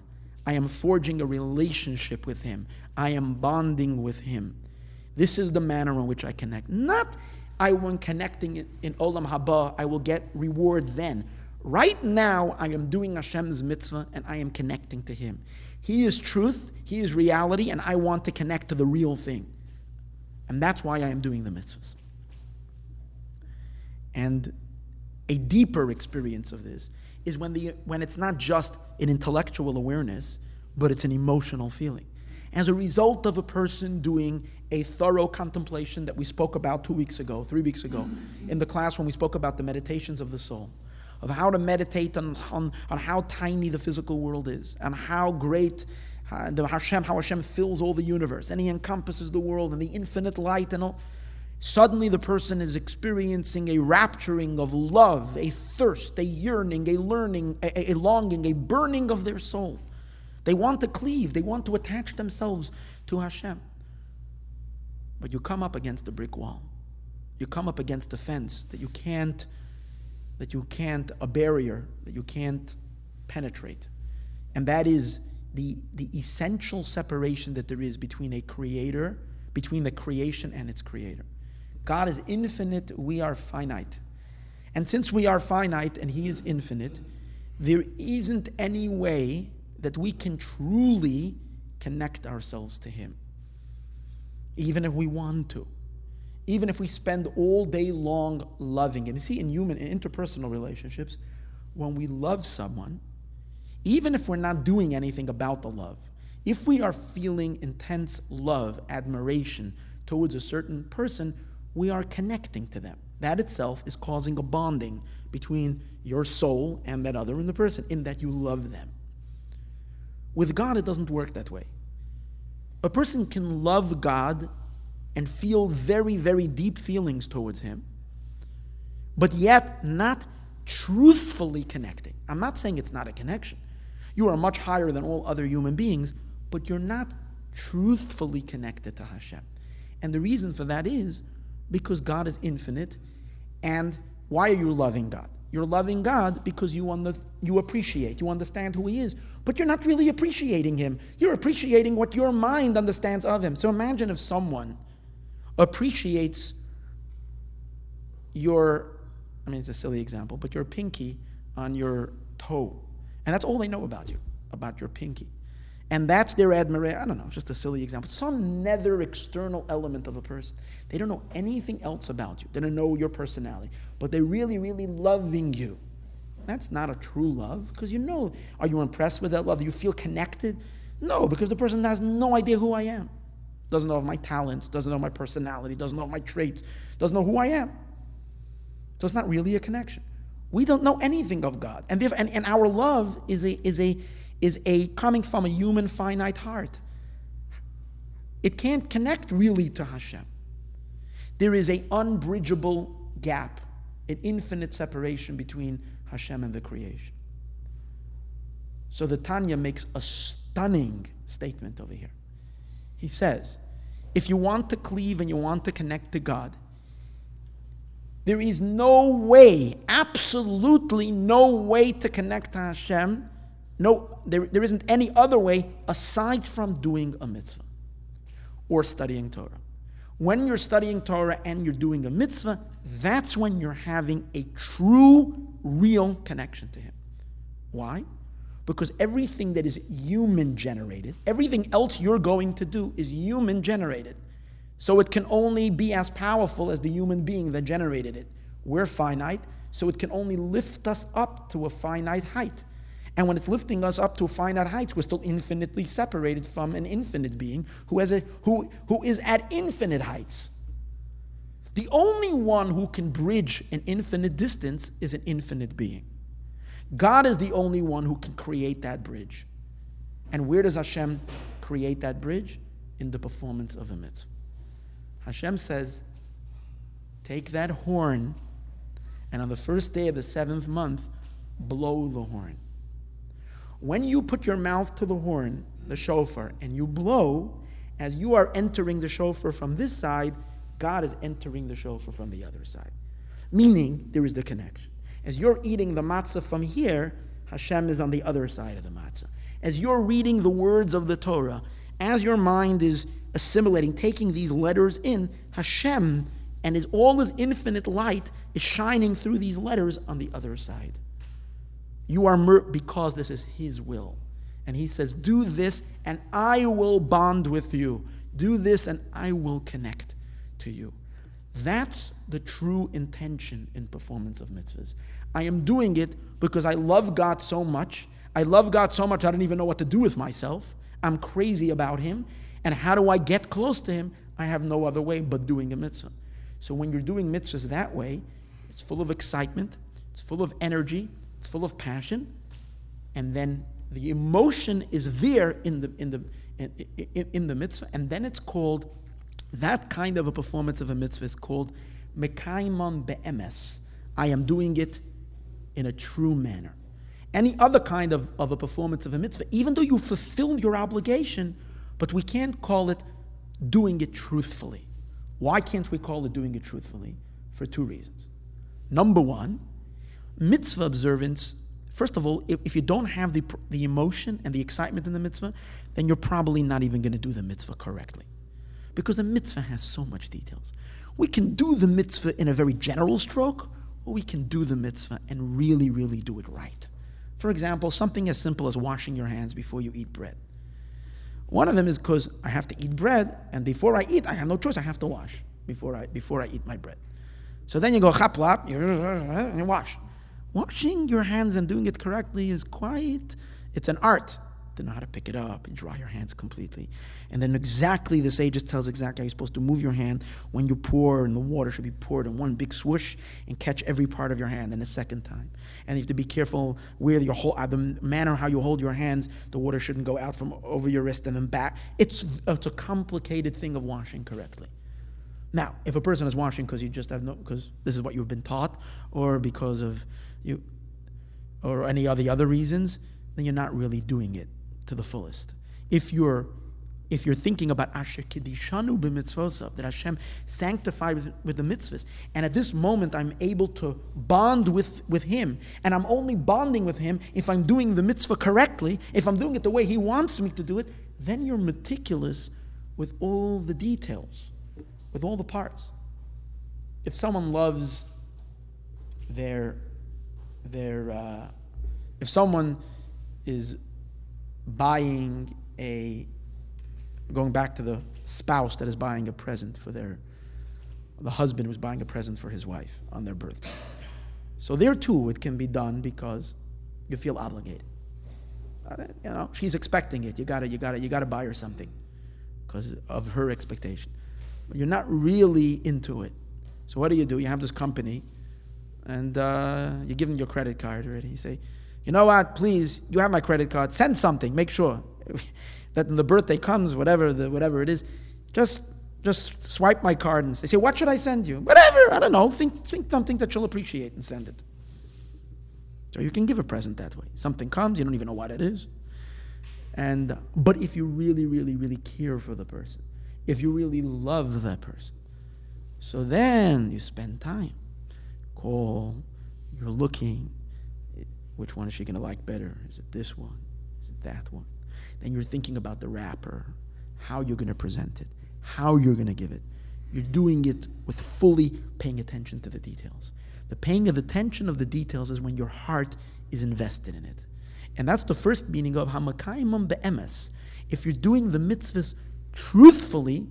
I am forging a relationship with Him. I am bonding with Him. This is the manner in which I connect. Not I when connecting in, Olam Haba, I will get reward then. Right now, I am doing Hashem's mitzvah and I am connecting to Him. He is truth, He is reality, and I want to connect to the real thing. And that's why I am doing the mitzvahs. And a deeper experience of this is when, the, when it's not just an intellectual awareness, but it's an emotional feeling. As a result of a person doing a thorough contemplation that we spoke about two weeks ago, three weeks ago, in the class when we spoke about the meditations of the soul of how to meditate on, on, on how tiny the physical world is and how great uh, the Hashem, how Hashem fills all the universe and He encompasses the world and the infinite light and all. Suddenly, the person is experiencing a rapturing of love, a thirst, a yearning, a learning, a, a longing, a burning of their soul. They want to cleave, they want to attach themselves to Hashem. But you come up against a brick wall. You come up against a fence that you can't that you can't, a barrier that you can't penetrate. And that is the, the essential separation that there is between a creator, between the creation and its creator. God is infinite, we are finite. And since we are finite and He is infinite, there isn't any way that we can truly connect ourselves to Him, even if we want to even if we spend all day long loving Him. You see, in human, in interpersonal relationships, when we love someone, even if we're not doing anything about the love, if we are feeling intense love, admiration towards a certain person, we are connecting to them. That itself is causing a bonding between your soul and that other and the person, in that you love them. With God, it doesn't work that way. A person can love God and feel very, very deep feelings towards Him, but yet not truthfully connecting. I'm not saying it's not a connection. You are much higher than all other human beings, but you're not truthfully connected to Hashem. And the reason for that is because God is infinite. And why are you loving God? You're loving God because you, you appreciate, you understand who He is, but you're not really appreciating Him. You're appreciating what your mind understands of Him. So imagine if someone appreciates your, I mean, it's a silly example, but your pinky on your toe. And that's all they know about you, about your pinky. And that's their admiration. I don't know, just a silly example. Some nether external element of a person. They don't know anything else about you. They don't know your personality. But they're really, really loving you. That's not a true love because you know, are you impressed with that love? Do you feel connected? No, because the person has no idea who I am. Doesn't know of my talents, doesn't know my personality, doesn't know my traits, doesn't know who I am. So it's not really a connection. We don't know anything of God. And, and, and our love is a, is a, is a coming from a human finite heart. It can't connect really to Hashem. There is an unbridgeable gap, an infinite separation between Hashem and the creation. So the Tanya makes a stunning statement over here. He says, if you want to cleave and you want to connect to God, there is no way, absolutely no way to connect to Hashem no, there, there isn't any other way aside from doing a mitzvah or studying Torah. When you're studying Torah and you're doing a mitzvah, that's when you're having a true, real connection to Him. Why? Because everything that is human generated, everything else you're going to do is human generated. So it can only be as powerful as the human being that generated it. We're finite, so it can only lift us up to a finite height. And when it's lifting us up to finite heights, we're still infinitely separated from an infinite being who, has a, who, who is at infinite heights. The only one who can bridge an infinite distance is an infinite being. God is the only one who can create that bridge. And where does Hashem create that bridge? In the performance of a mitzvah. Hashem says, Take that horn, and on the first day of the seventh month, blow the horn. When you put your mouth to the horn, the shofar, and you blow, as you are entering the shofar from this side, God is entering the shofar from the other side. Meaning, there is the connection. As you're eating the matzah from here, Hashem is on the other side of the matzah. As you're reading the words of the Torah, as your mind is assimilating, taking these letters in, Hashem and his all his infinite light is shining through these letters on the other side. You are mur- because this is His will. And He says, Do this, and I will bond with you. Do this, and I will connect to you. That's the true intention in performance of mitzvahs. I am doing it because I love God so much. I love God so much I don't even know what to do with myself. I'm crazy about Him. And how do I get close to Him? I have no other way but doing a mitzvah. So when you're doing mitzvahs that way, it's full of excitement, it's full of energy, it's full of passion, and then the emotion is there in the in the in, in, the mitzvah, and then it's called that kind of a performance of a mitzvah is called mekaimon be'emes. I am doing it in a true manner. Any other kind of, of a performance of a mitzvah, even though you fulfill your obligation, but we can't call it doing it truthfully. Why can't we call it doing it truthfully? For two reasons. Number one, mitzvah observance, first of all, if, if you don't have the, the emotion and the excitement in the mitzvah, then you're probably not even going to do the mitzvah correctly. Because a mitzvah has so much details. We can do the mitzvah in a very general stroke, or we can do the mitzvah and really, really do it right. For example, something as simple as washing your hands before you eat bread. One of them is because I have to eat bread, and before I eat, I have no choice. I have to wash before I, before I eat my bread. So then you go chaplap, you wash. Washing your hands and doing it correctly is quite It's an art to know how to pick it up and dry your hands completely. And then exactly the sage just tells exactly how you're supposed to move your hand when you pour, and the water should be poured in one big swoosh and catch every part of your hand. And the second time, and you have to be careful where your whole uh, the manner how you hold your hands. The water shouldn't go out from over your wrist and then back. It's it's a complicated thing of washing correctly. Now, if a person is washing because you just have no, because this is what you've been taught, or because of you, or any of the other reasons, then you're not really doing it to the fullest. If you're if you're thinking about Asher Kiddishanu b'mitzvosav, that Hashem sanctified with, with the mitzvahs, and at this moment I'm able to bond with, with Him, and I'm only bonding with Him if I'm doing the mitzvah correctly, if I'm doing it the way He wants me to do it, then you're meticulous with all the details, with all the parts. If someone loves their, their uh, if someone is buying a going back to the spouse that is buying a present for their the husband who's buying a present for his wife on their birthday. So there too it can be done because you feel obligated. Uh, you know, she's expecting it. You gotta, you gotta, you gotta buy her something because of her expectation. But you're not really into it. So what do you do? You have this company, and uh, you give them your credit card already. You say, you know what? Please, you have my credit card. Send something. Make sure [LAUGHS] that when the birthday comes, whatever the whatever it is, just just swipe my card and say, say, what should I send you? Whatever. I don't know. Think think something that you'll appreciate and send it. So you can give a present that way. Something comes, you don't even know what it is. And but if you really, really, really care for the person, if you really love that person, so then you spend time. Call, you're looking, which one is she going to like better? Is it this one? Is it that one? Then you're thinking about the wrapper, how you're going to present it, how you're going to give it. You're doing it with fully paying attention to the details. The paying of attention of the details is when your heart is invested in it. And that's the first meaning of Hamakaimam be'emes. If you're doing the mitzvahs truthfully,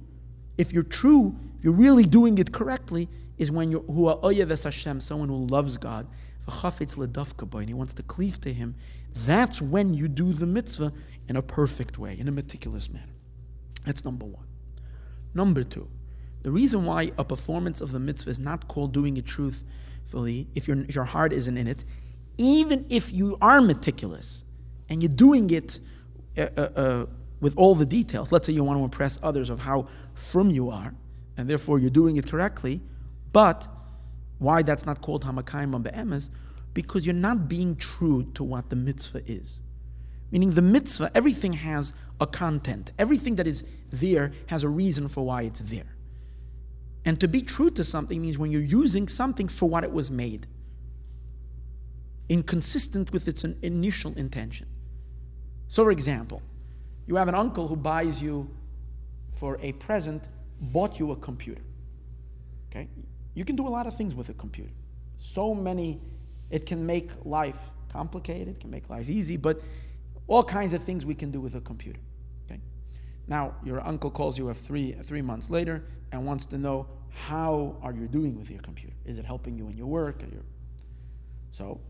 if you're true, if you're really doing it correctly, is when you're hua'oyeves Hashem, someone who loves God, and he wants to cleave to him, that's when you do the mitzvah in a perfect way, in a meticulous manner. That's number one. Number two, the reason why a performance of the mitzvah is not called doing it truthfully, if, your if your heart isn't in it, even if you are meticulous and you're doing it uh, uh, uh, with all the details, let's say you want to impress others of how firm you are, and therefore you're doing it correctly, but why that's not called Hamakayim Be'emes? Because you're not being true to what the mitzvah is. Meaning the mitzvah, everything has a content. Everything that is there has a reason for why it's there. And to be true to something means when you're using something for what it was made, inconsistent with its initial intention. So, for example, you have an uncle who buys you for a present, bought you a computer. Okay? You can do a lot of things with a computer. So many, it can make life complicated, can make life easy, but all kinds of things we can do with a computer. Okay? Now, your uncle calls you three, three months later and wants to know how are you doing with your computer? Is it helping you in your work? Your... So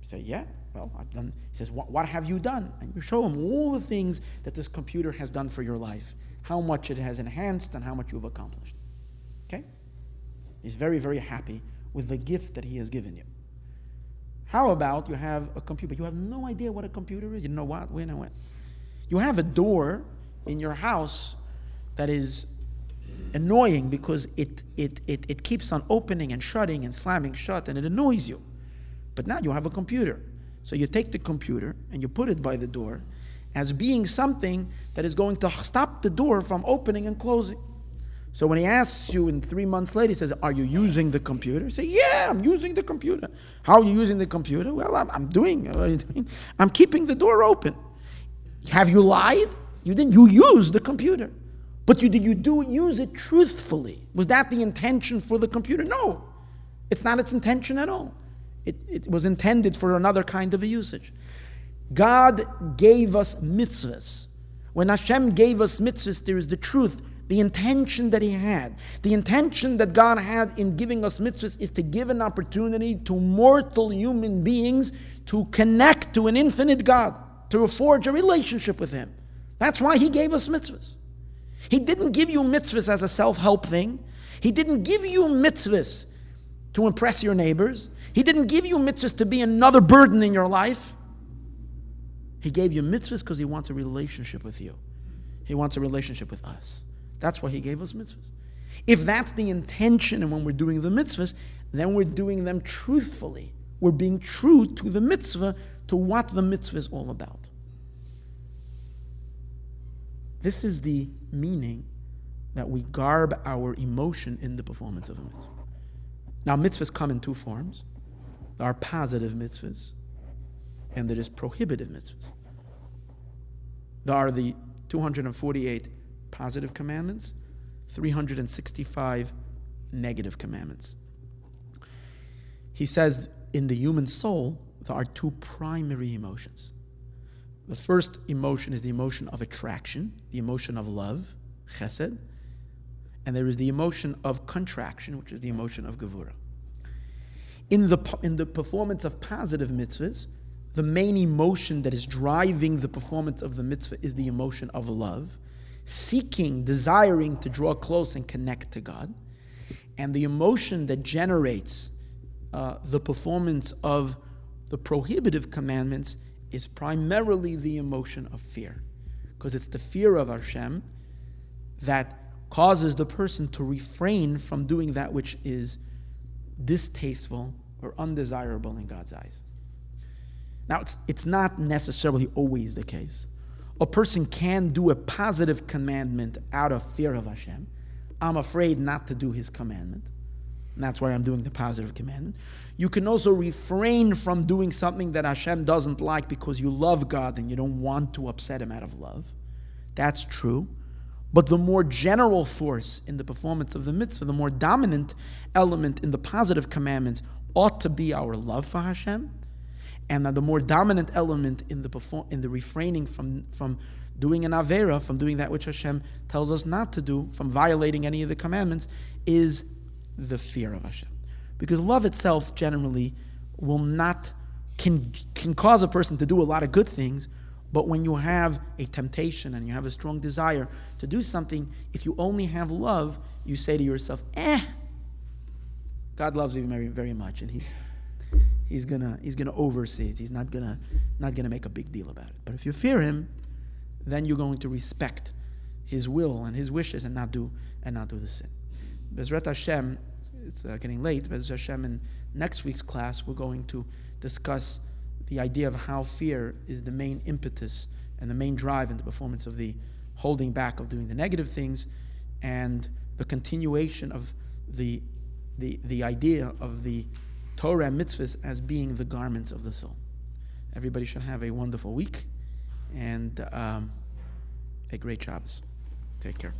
you say, yeah, well, I've done. He says, what, what have you done? And you show him all the things that this computer has done for your life, how much it has enhanced and how much you've accomplished. He's very, very happy with the gift that he has given you. How about you have a computer? You have no idea what a computer is. You know what, when, and when. You have a door in your house that is annoying because it, it, it, it keeps on opening and shutting and slamming shut and it annoys you. But now you have a computer. So you take the computer and you put it by the door as being something that is going to stop the door from opening and closing. So when he asks you in three months later, he says, Are you using the computer? You say, Yeah, I'm using the computer. How are you using the computer? Well, I'm, I'm doing. What are you doing? I'm keeping the door open. Have you lied? You didn't. You used the computer. But you, did you do use it truthfully? Was that the intention for the computer? No. It's not its intention at all. It, it was intended for another kind of a usage. God gave us mitzvahs. When Hashem gave us mitzvahs, there is the truth the intention that he had, the intention that God had in giving us mitzvahs is to give an opportunity to mortal human beings to connect to an infinite God. to forge a relationship with Him. That's why He gave us mitzvahs. He didn't give you mitzvahs as a self help thing. He didn't give you mitzvahs to impress your neighbors. He didn't give you mitzvahs to be another burden in your life. He gave you mitzvahs because He wants a relationship with you. He wants a relationship with us. That's why He gave us mitzvahs. If that's the intention and when we're doing the mitzvahs, then we're doing them truthfully. We're being true to the mitzvah, to what the mitzvah is all about. This is the meaning that we garb our emotion in the performance of a mitzvah. Now, mitzvahs come in two forms there are positive mitzvahs, and there is prohibitive mitzvahs. There are the 248 positive commandments, 365 negative commandments. He says in the human soul, there are two primary emotions. The first emotion is the emotion of attraction, the emotion of love, chesed, and there is the emotion of contraction, which is the emotion of gevura. In the, in the performance of positive mitzvahs, the main emotion that is driving the performance of the mitzvah is the emotion of love, seeking, desiring to draw close and connect to God. And the emotion that generates uh, the performance of the prohibitive commandments is primarily the emotion of fear. Because it's the fear of Hashem that causes the person to refrain from doing that which is distasteful or undesirable in God's eyes. Now, it's, it's not necessarily always the case. A person can do a positive commandment out of fear of Hashem. I'm afraid not to do his commandment. And that's why I'm doing the positive commandment. You can also refrain from doing something that Hashem doesn't like because you love God and you don't want to upset Him out of love. That's true. But the more general force in the performance of the mitzvah, the more dominant element in the positive commandments ought to be our love for Hashem. And the more dominant element in the, perform- in the refraining from, from doing an Avera, from doing that which Hashem tells us not to do, from violating any of the commandments, is the fear of Hashem. Because love itself generally will not, can, can cause a person to do a lot of good things, but when you have a temptation and you have a strong desire to do something, if you only have love, you say to yourself, eh, God loves me very, very much, and He's He's gonna He's gonna oversee it. He's not gonna not gonna make a big deal about it. But if you fear Him, then you're going to respect His will and His wishes and not do and not do the sin. Bezrat Hashem, it's uh, getting late. Bezrat Hashem, in next week's class, we're going to discuss the idea of how fear is the main impetus and the main drive in the performance of the holding back of doing the negative things and the continuation of the, the, the idea of the Torah and mitzvahs as being the garments of the soul. Everybody should have a wonderful week and um, a great Shabbos. Take care.